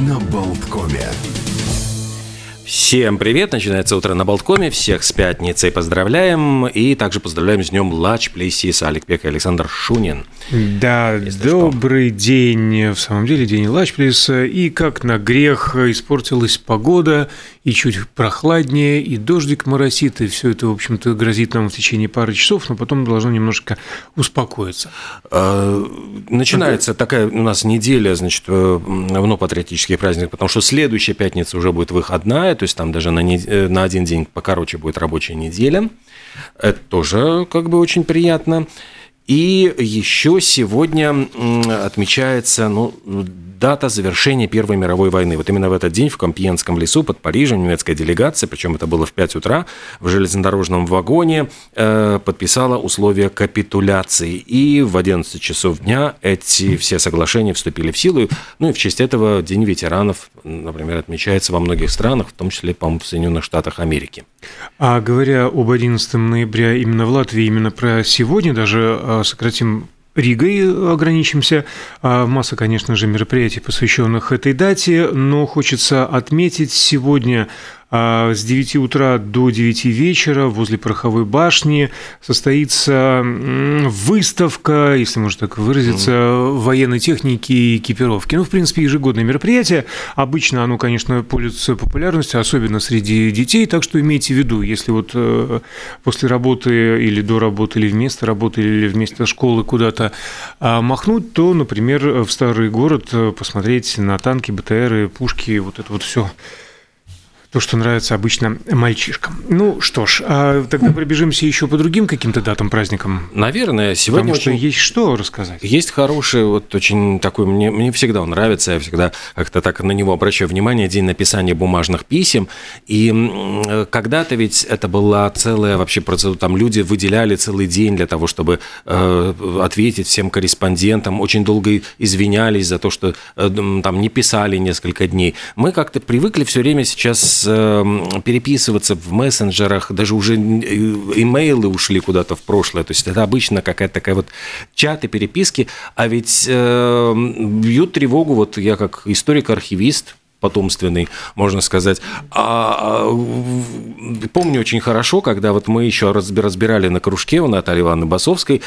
на Болткоме. Всем привет! Начинается утро на Болткоме. Всех с пятницей поздравляем. И также поздравляем с днем Лач Плейсис Алик Пек и Александр Шунин. Да, Если добрый что. день. В самом деле день Лач Плейса. И как на грех испортилась погода, и чуть прохладнее, и дождик моросит, и все это, в общем-то, грозит нам в течение пары часов, но потом должно немножко успокоиться. А, начинается такая у нас неделя, значит, э, ну, патриотический праздник, потому что следующая пятница уже будет выходная, то есть там даже на, не, э, на один день покороче будет рабочая неделя. Это тоже как бы очень приятно. И еще сегодня отмечается ну, дата завершения Первой мировой войны. Вот именно в этот день в Компьенском лесу под Парижем немецкая делегация, причем это было в 5 утра, в железнодорожном вагоне э, подписала условия капитуляции. И в 11 часов дня эти все соглашения вступили в силу. Ну и в честь этого День ветеранов, например, отмечается во многих странах, в том числе, по-моему, в Соединенных Штатах Америки. А говоря об 11 ноября именно в Латвии, именно про сегодня даже э, сократим Ригой ограничимся. А, масса, конечно же, мероприятий, посвященных этой дате, но хочется отметить сегодня с 9 утра до 9 вечера возле Пороховой башни состоится выставка, если можно так выразиться, военной техники и экипировки. Ну, в принципе, ежегодное мероприятие. Обычно оно, конечно, пользуется популярностью, особенно среди детей, так что имейте в виду, если вот э, после работы или до работы, или вместо работы, или вместо школы куда-то а, махнуть, то, например, в старый город э, посмотреть на танки, БТРы, пушки, вот это вот все то, что нравится обычно мальчишкам. Ну что ж, а тогда пробежимся еще по другим каким-то датам, праздникам. Наверное, сегодня Потому очень... что есть что рассказать. Есть хороший, вот очень такой, мне, мне всегда он нравится, я всегда как-то так на него обращаю внимание, день написания бумажных писем. И когда-то ведь это была целая вообще процедура, там люди выделяли целый день для того, чтобы э, ответить всем корреспондентам, очень долго извинялись за то, что э, там не писали несколько дней. Мы как-то привыкли все время сейчас переписываться в мессенджерах, даже уже имейлы ушли куда-то в прошлое. То есть это обычно какая-то такая вот чаты, переписки. А ведь э, бьют тревогу, вот я как историк-архивист, потомственный, можно сказать. А, а, помню очень хорошо, когда вот мы еще разбирали на кружке у Натальи Ивановны Басовской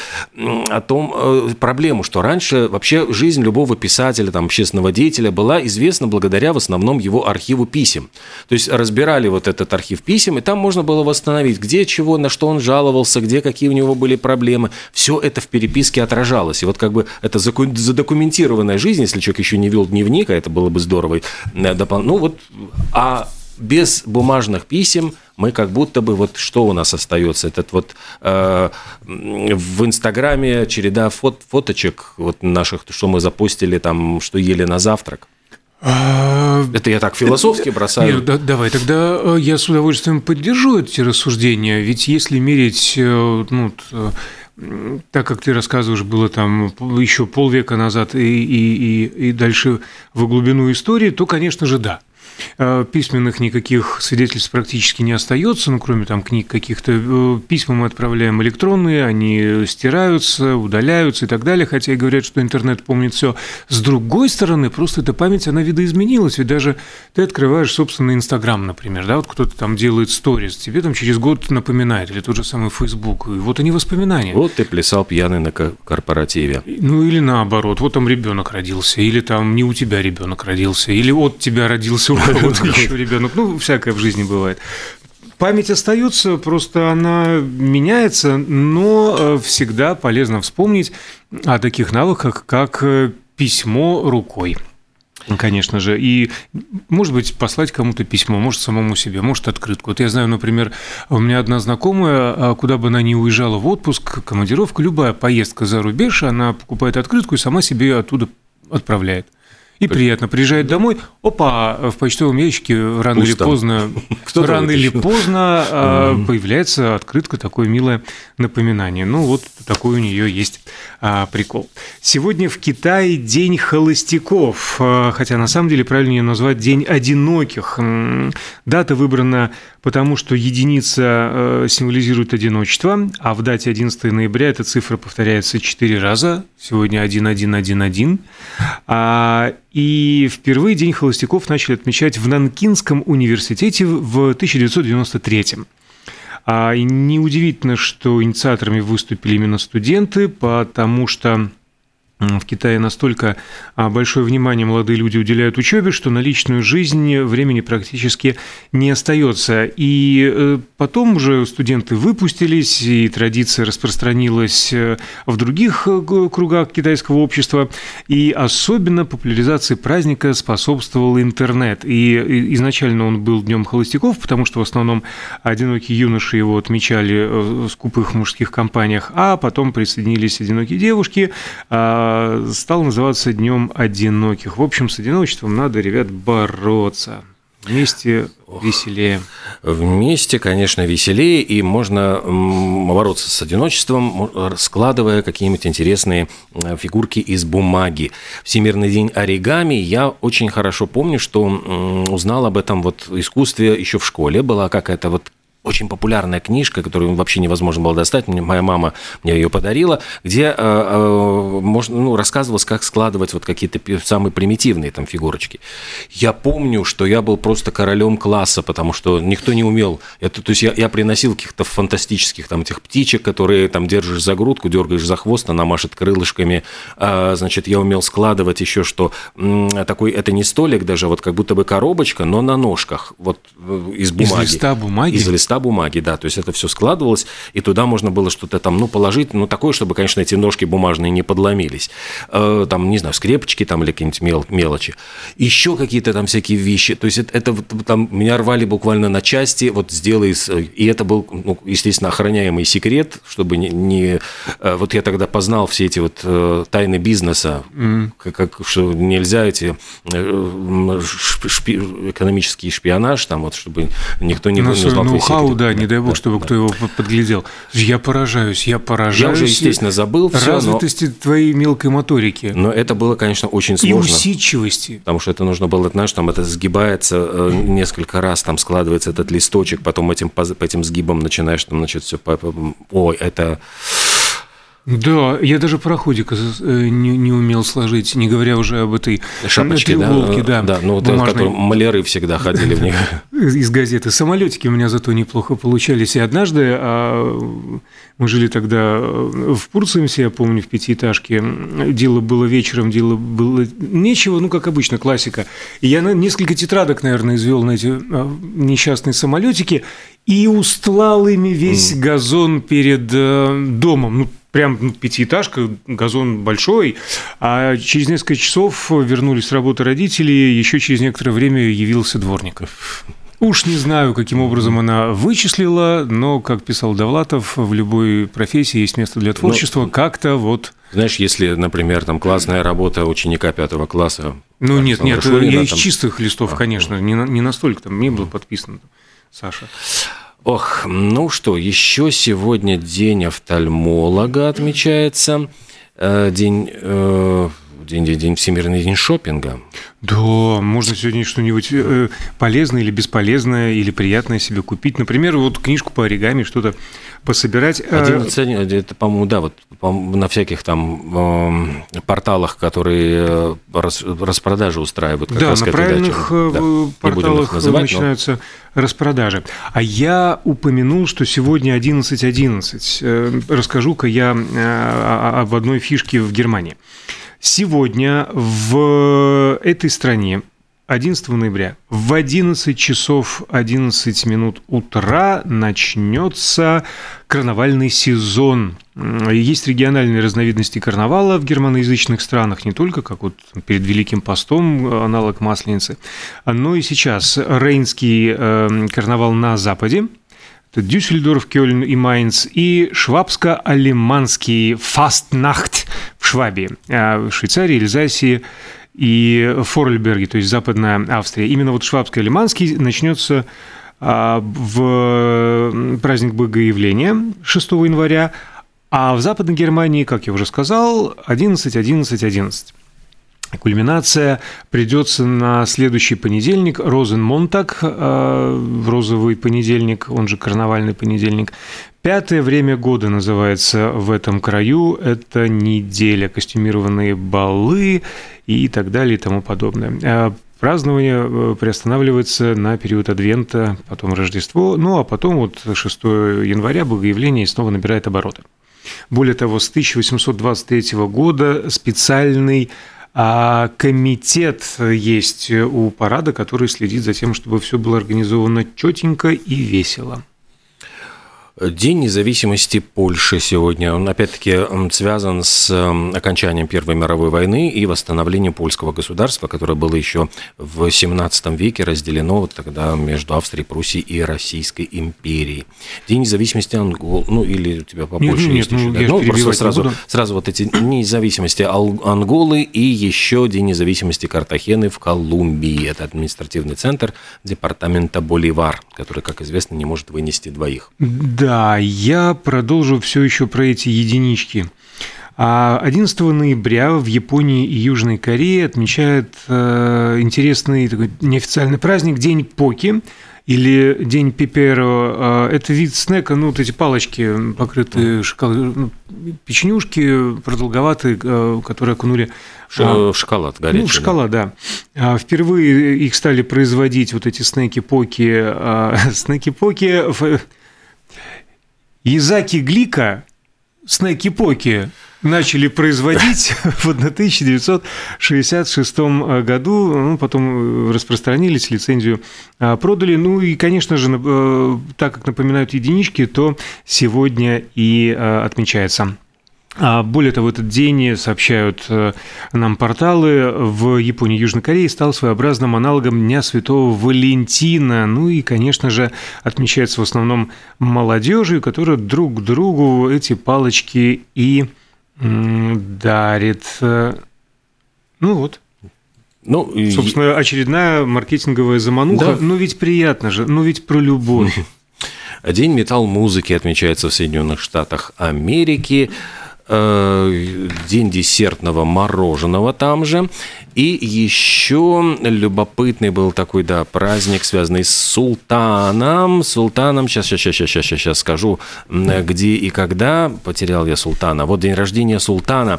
о том, э, проблему, что раньше вообще жизнь любого писателя, там, общественного деятеля была известна благодаря в основном его архиву писем. То есть разбирали вот этот архив писем, и там можно было восстановить, где чего, на что он жаловался, где какие у него были проблемы. Все это в переписке отражалось. И вот как бы это задокументированная жизнь, если человек еще не вел дневник, а это было бы здорово, допол... ну вот, а без бумажных писем мы как будто бы вот что у нас остается этот вот э, в Инстаграме череда фот, фоточек вот наших, что мы запустили там, что ели на завтрак. Это я так философски бросаю. Нет, да, давай, тогда э, я с удовольствием поддержу эти рассуждения, ведь если мерить э, ну, так как ты рассказываешь, было там еще полвека назад и, и, и, и дальше в глубину истории, то, конечно же, да. Э, письменных никаких свидетельств практически не остается, ну, кроме там книг каких-то. Э, письма мы отправляем электронные, они стираются, удаляются и так далее, хотя и говорят, что интернет помнит все. С другой стороны, просто эта память, она видоизменилась, ведь даже ты открываешь собственный Инстаграм, например, да, вот кто-то там делает сторис, тебе там через год напоминает, или тот же самый Фейсбук, и вот они воспоминания. Вот ты плясал пьяный на корпоративе. Ну, или наоборот, вот там ребенок родился, или там не у тебя ребенок родился, или от тебя родился вот еще ребенок. Ну, всякое в жизни бывает. Память остается, просто она меняется, но э, всегда полезно вспомнить о таких навыках, как э, письмо рукой. Конечно же. И, может быть, послать кому-то письмо, может, самому себе, может, открытку. Вот я знаю, например, у меня одна знакомая, а куда бы она ни уезжала в отпуск, командировка, любая поездка за рубеж, она покупает открытку и сама себе оттуда отправляет. И приятно. Приезжает домой, опа, в почтовом ящике рано Пусто. или поздно, рано или поздно а, появляется открытка, такое милое напоминание. Ну, вот такой у нее есть а, прикол. Сегодня в Китае день холостяков, а, хотя на самом деле правильнее назвать день одиноких. Дата выбрана потому, что единица символизирует одиночество, а в дате 11 ноября эта цифра повторяется 4 раза. Сегодня 1111. и впервые День холостяков начали отмечать в Нанкинском университете в 1993 а неудивительно, что инициаторами выступили именно студенты, потому что в Китае настолько а, большое внимание молодые люди уделяют учебе, что на личную жизнь времени практически не остается. И э, потом уже студенты выпустились, и традиция распространилась э, в других э, кругах китайского общества. И особенно популяризации праздника способствовал интернет. И изначально он был Днем холостяков, потому что в основном одинокие юноши его отмечали в скупых мужских компаниях, а потом присоединились одинокие девушки а, стал называться Днем одиноких. В общем, с одиночеством надо, ребят, бороться. Вместе веселее. Вместе, конечно, веселее, и можно бороться с одиночеством, складывая какие-нибудь интересные э, фигурки из бумаги. Всемирный день оригами я очень хорошо помню, что узнал об этом вот искусстве еще в школе. Была какая-то вот очень популярная книжка, которую вообще невозможно было достать. Мне, моя мама мне ее подарила, где э, э, можно, ну, рассказывалось, как складывать вот какие-то самые примитивные там фигурочки. Я помню, что я был просто королем класса, потому что никто не умел. Это, то есть я, я приносил каких-то фантастических там этих птичек, которые там держишь за грудку, дергаешь за хвост, она машет крылышками. А, значит, я умел складывать еще, что такой, это не столик даже, вот как будто бы коробочка, но на ножках, вот э, из бумаги. Из листа бумаги? Из листа листа бумаги, да, то есть это все складывалось, и туда можно было что-то там, ну, положить, ну, такое, чтобы, конечно, эти ножки бумажные не подломились. Э, там, не знаю, скрепочки там или какие-нибудь мел, мелочи. Еще какие-то там всякие вещи. То есть это, это там меня рвали буквально на части, вот сделай, и это был, ну, естественно, охраняемый секрет, чтобы не, не... Э, вот я тогда познал все эти вот э, тайны бизнеса, mm. как, как, что нельзя эти шпи, экономический шпионаж, там вот, чтобы никто не, ну, узнал твои Ноу-хау, да, не дай бог, чтобы кто его подглядел. Я поражаюсь, я поражаюсь. Я уже, естественно, забыл все, Развитости но... твоей мелкой моторики. Но это было, конечно, очень сложно. И усидчивости. Потому что это нужно было, знаешь, там это сгибается э, несколько раз, там складывается этот листочек, потом этим, по этим сгибом начинаешь, там, значит, все... Ой, это... Да, я даже пароходика э, не, не умел сложить, не говоря уже об этой шапочке, треуголке, да, да, да, ну вот в котором маляры всегда ходили в них. Из газеты. Самолетики у меня зато неплохо получались. И однажды а, мы жили тогда э, в Пурцемсе, я помню, в пятиэтажке. Дело было вечером, дело было нечего, ну, как обычно, классика. И я несколько тетрадок, наверное, извел на эти а, несчастные самолетики и устлал ими весь mm. газон перед э, домом. Ну, прям ну, пятиэтажка, газон большой, а через несколько часов вернулись с работы родители, еще через некоторое время явился дворников. Уж не знаю, каким образом она вычислила, но, как писал Довлатов, в любой профессии есть место для творчества. Ну, Как-то вот... Знаешь, если, например, там классная работа ученика пятого класса... Ну, нет, нет, Шурина, я из чистых листов, а, конечно, не, не настолько там не было подписано, Саша. Ох, ну что, еще сегодня день офтальмолога отмечается, э, день, э, день, день, день Всемирный день шопинга. Да, можно сегодня что-нибудь э, полезное или бесполезное, или приятное себе купить. Например, вот книжку по оригами, что-то пособирать. 11, это, по-моему, да, вот по на всяких там э, порталах, которые рас, распродажи устраивают. Как да, раз на правильных да, порталах называть, начинаются но... распродажи. А я упомянул, что сегодня 11.11. .11. Расскажу-ка я об одной фишке в Германии. Сегодня в этой стране 11 ноября в 11 часов 11 минут утра начнется карнавальный сезон. Есть региональные разновидности карнавала в германоязычных странах, не только как вот перед Великим постом аналог Масленицы, но и сейчас Рейнский э, карнавал на Западе, это Дюссельдорф, Кёльн и Майнц, и швабско-алеманский Фастнахт Швабии, в Швейцарии, Эльзасе и Форльберге, то есть Западная Австрия. Именно вот швабско-алеманский начнется а, в праздник Богоявления 6 января, а в Западной Германии, как я уже сказал, 11, 11, 11. Кульминация придется на следующий понедельник, Розенмонтак, э, розовый понедельник, он же карнавальный понедельник. Пятое время года называется в этом краю. Это неделя, костюмированные балы и так далее и тому подобное. Э, празднование э, приостанавливается на период Адвента, потом Рождество, ну а потом вот 6 января Богоявление снова набирает обороты. Более того, с 1823 года специальный а комитет есть у парада, который следит за тем, чтобы все было организовано четенько и весело. День независимости Польши сегодня, он опять-таки связан с окончанием Первой мировой войны и восстановлением польского государства, которое было еще в 17 веке разделено вот тогда между Австрией, Пруссией и Российской империей. День независимости Ангол, ну или у тебя попозже нет, есть нет, еще. Ну, да? ну просто сразу, сразу вот эти независимости Анголы и еще День независимости Картахены в Колумбии. Это административный центр департамента Боливар, который, как известно, не может вынести двоих. Да, да, я продолжу все еще про эти единички. 11 а ноября в Японии и Южной Корее отмечают э, интересный такой неофициальный праздник День Поки или День Пиперо. Э, это вид снека, ну, вот эти палочки, покрытые шоколадом, ну, печенюшки продолговатые, э, которые окунули в шоколад горячий. Ну, в шоколад, да. да. Впервые их стали производить вот эти снеки-поки. Снеки-поки Язаки Глика снеки-поки начали производить в 1966 году, ну, потом распространились, лицензию а, продали. Ну и, конечно же, э, так как напоминают единички, то сегодня и э, отмечается более того, этот день, сообщают э, нам порталы, в Японии и Южной Корее стал своеобразным аналогом Дня Святого Валентина. Ну и, конечно же, отмечается в основном молодежью, которая друг другу эти палочки и дарит. Ну вот. Ну, Собственно, очередная маркетинговая замануха. Да. Ну ведь приятно же, ну ведь про любовь. День металл-музыки отмечается в Соединенных Штатах Америки. Э, день десертного мороженого там же. И еще любопытный был такой, да, праздник, связанный с султаном. Султаном, сейчас, сейчас, сейчас, сейчас, сейчас скажу, где и когда потерял я султана. Вот день рождения султана.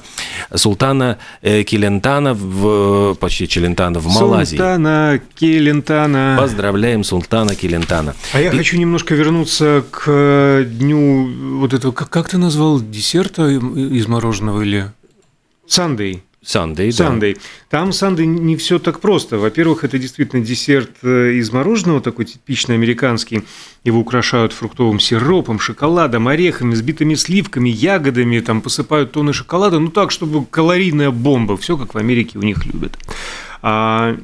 Султана э, Келентана, в, почти Челентана в Малайзии. Султана Келентана. Поздравляем султана Келентана. А я и... хочу немножко вернуться к дню вот этого, как, как ты назвал, десерта из мороженого или... Sundae. Sundae, sundae. Да. Там sundae не все так просто. Во-первых, это действительно десерт э, из мороженого, такой типичный американский. Его украшают фруктовым сиропом, шоколадом, орехами, взбитыми сливками, ягодами, там посыпают тонны шоколада. Ну так, чтобы калорийная бомба. Все как в Америке у них любят. А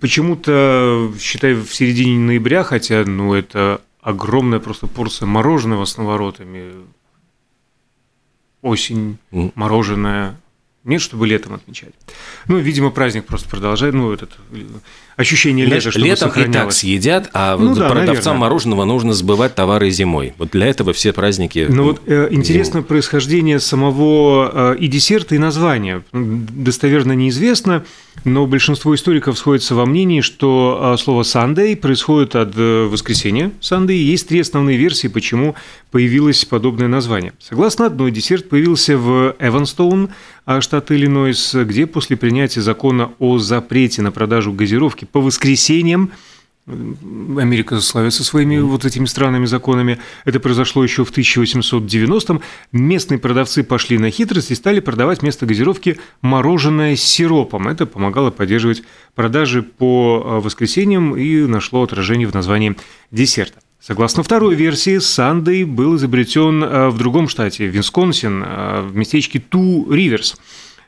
почему-то, считай, в середине ноября, хотя, ну, это огромная просто порция мороженого с наворотами, осень, мороженое, нет, чтобы летом отмечать. Ну, видимо, праздник просто продолжает, ну, этот ощущение лета, чтобы Летом и так съедят, а ну, да, продавцам наверное. мороженого нужно сбывать товары зимой. Вот для этого все праздники... Ну, вот э, интересно зимой. происхождение самого э, и десерта, и названия. Достоверно неизвестно, но большинство историков сходятся во мнении, что э, слово «Sunday» происходит от э, воскресенья Sunday. Есть три основные версии, почему появилось подобное название. Согласно одной, десерт появился в Эванстоун, штат Иллинойс, где после принятия закона о запрете на продажу газировки по воскресеньям Америка славится своими вот этими странными законами. Это произошло еще в 1890-м. Местные продавцы пошли на хитрость и стали продавать вместо газировки мороженое с сиропом. Это помогало поддерживать продажи по а, воскресеньям и нашло отражение в названии десерта. Согласно второй версии, Сандей был изобретен а, в другом штате, Висконсин, а, в местечке Ту-Риверс,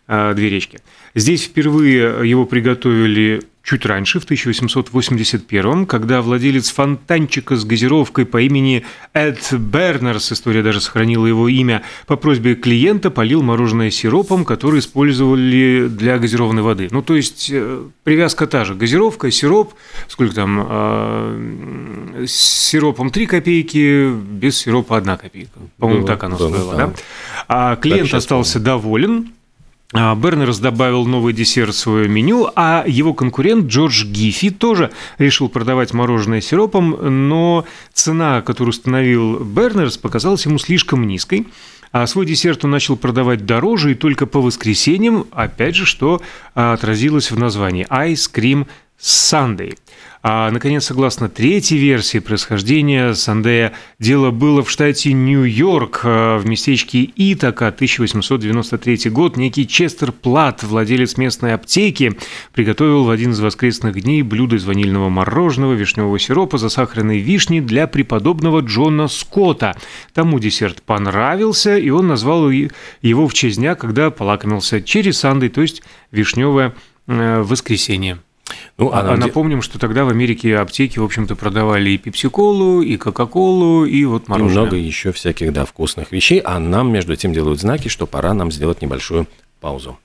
две речки. Здесь впервые его приготовили чуть раньше, в 1881, когда владелец фонтанчика с газировкой по имени Эд Бернерс, история даже сохранила его имя, по просьбе клиента полил мороженое сиропом, который использовали для газированной воды. Ну, то есть, э, привязка та же. Газировка, сироп, сколько там, э, с сиропом 3 копейки, без сиропа 1 копейка. По-моему, так оно да, стоило, да? да? А клиент остался доволен, Бернерс добавил новый десерт в свое меню, а его конкурент Джордж Гиффи тоже решил продавать мороженое сиропом, но цена, которую установил Бернерс, показалась ему слишком низкой. А свой десерт он начал продавать дороже и только по воскресеньям, опять же, что отразилось в названии Ice Cream Sunday. А, наконец, согласно третьей версии происхождения Сандея, дело было в штате Нью-Йорк, а, в местечке Итака, 1893 год. Некий Честер Плат, владелец местной аптеки, приготовил в один из воскресных дней блюдо из ванильного мороженого, вишневого сиропа, засахаренной вишни для преподобного Джона Скотта. Тому десерт понравился, и он назвал его в честь дня, когда полакомился черри сандой, то есть вишневое э, воскресенье. Ну, а, а напомним, что тогда в Америке аптеки, в общем-то, продавали и пепси-колу, и кока-колу, и вот мороженое. И много еще всяких, да, вкусных вещей. А нам, между тем, делают знаки, что пора нам сделать небольшую паузу.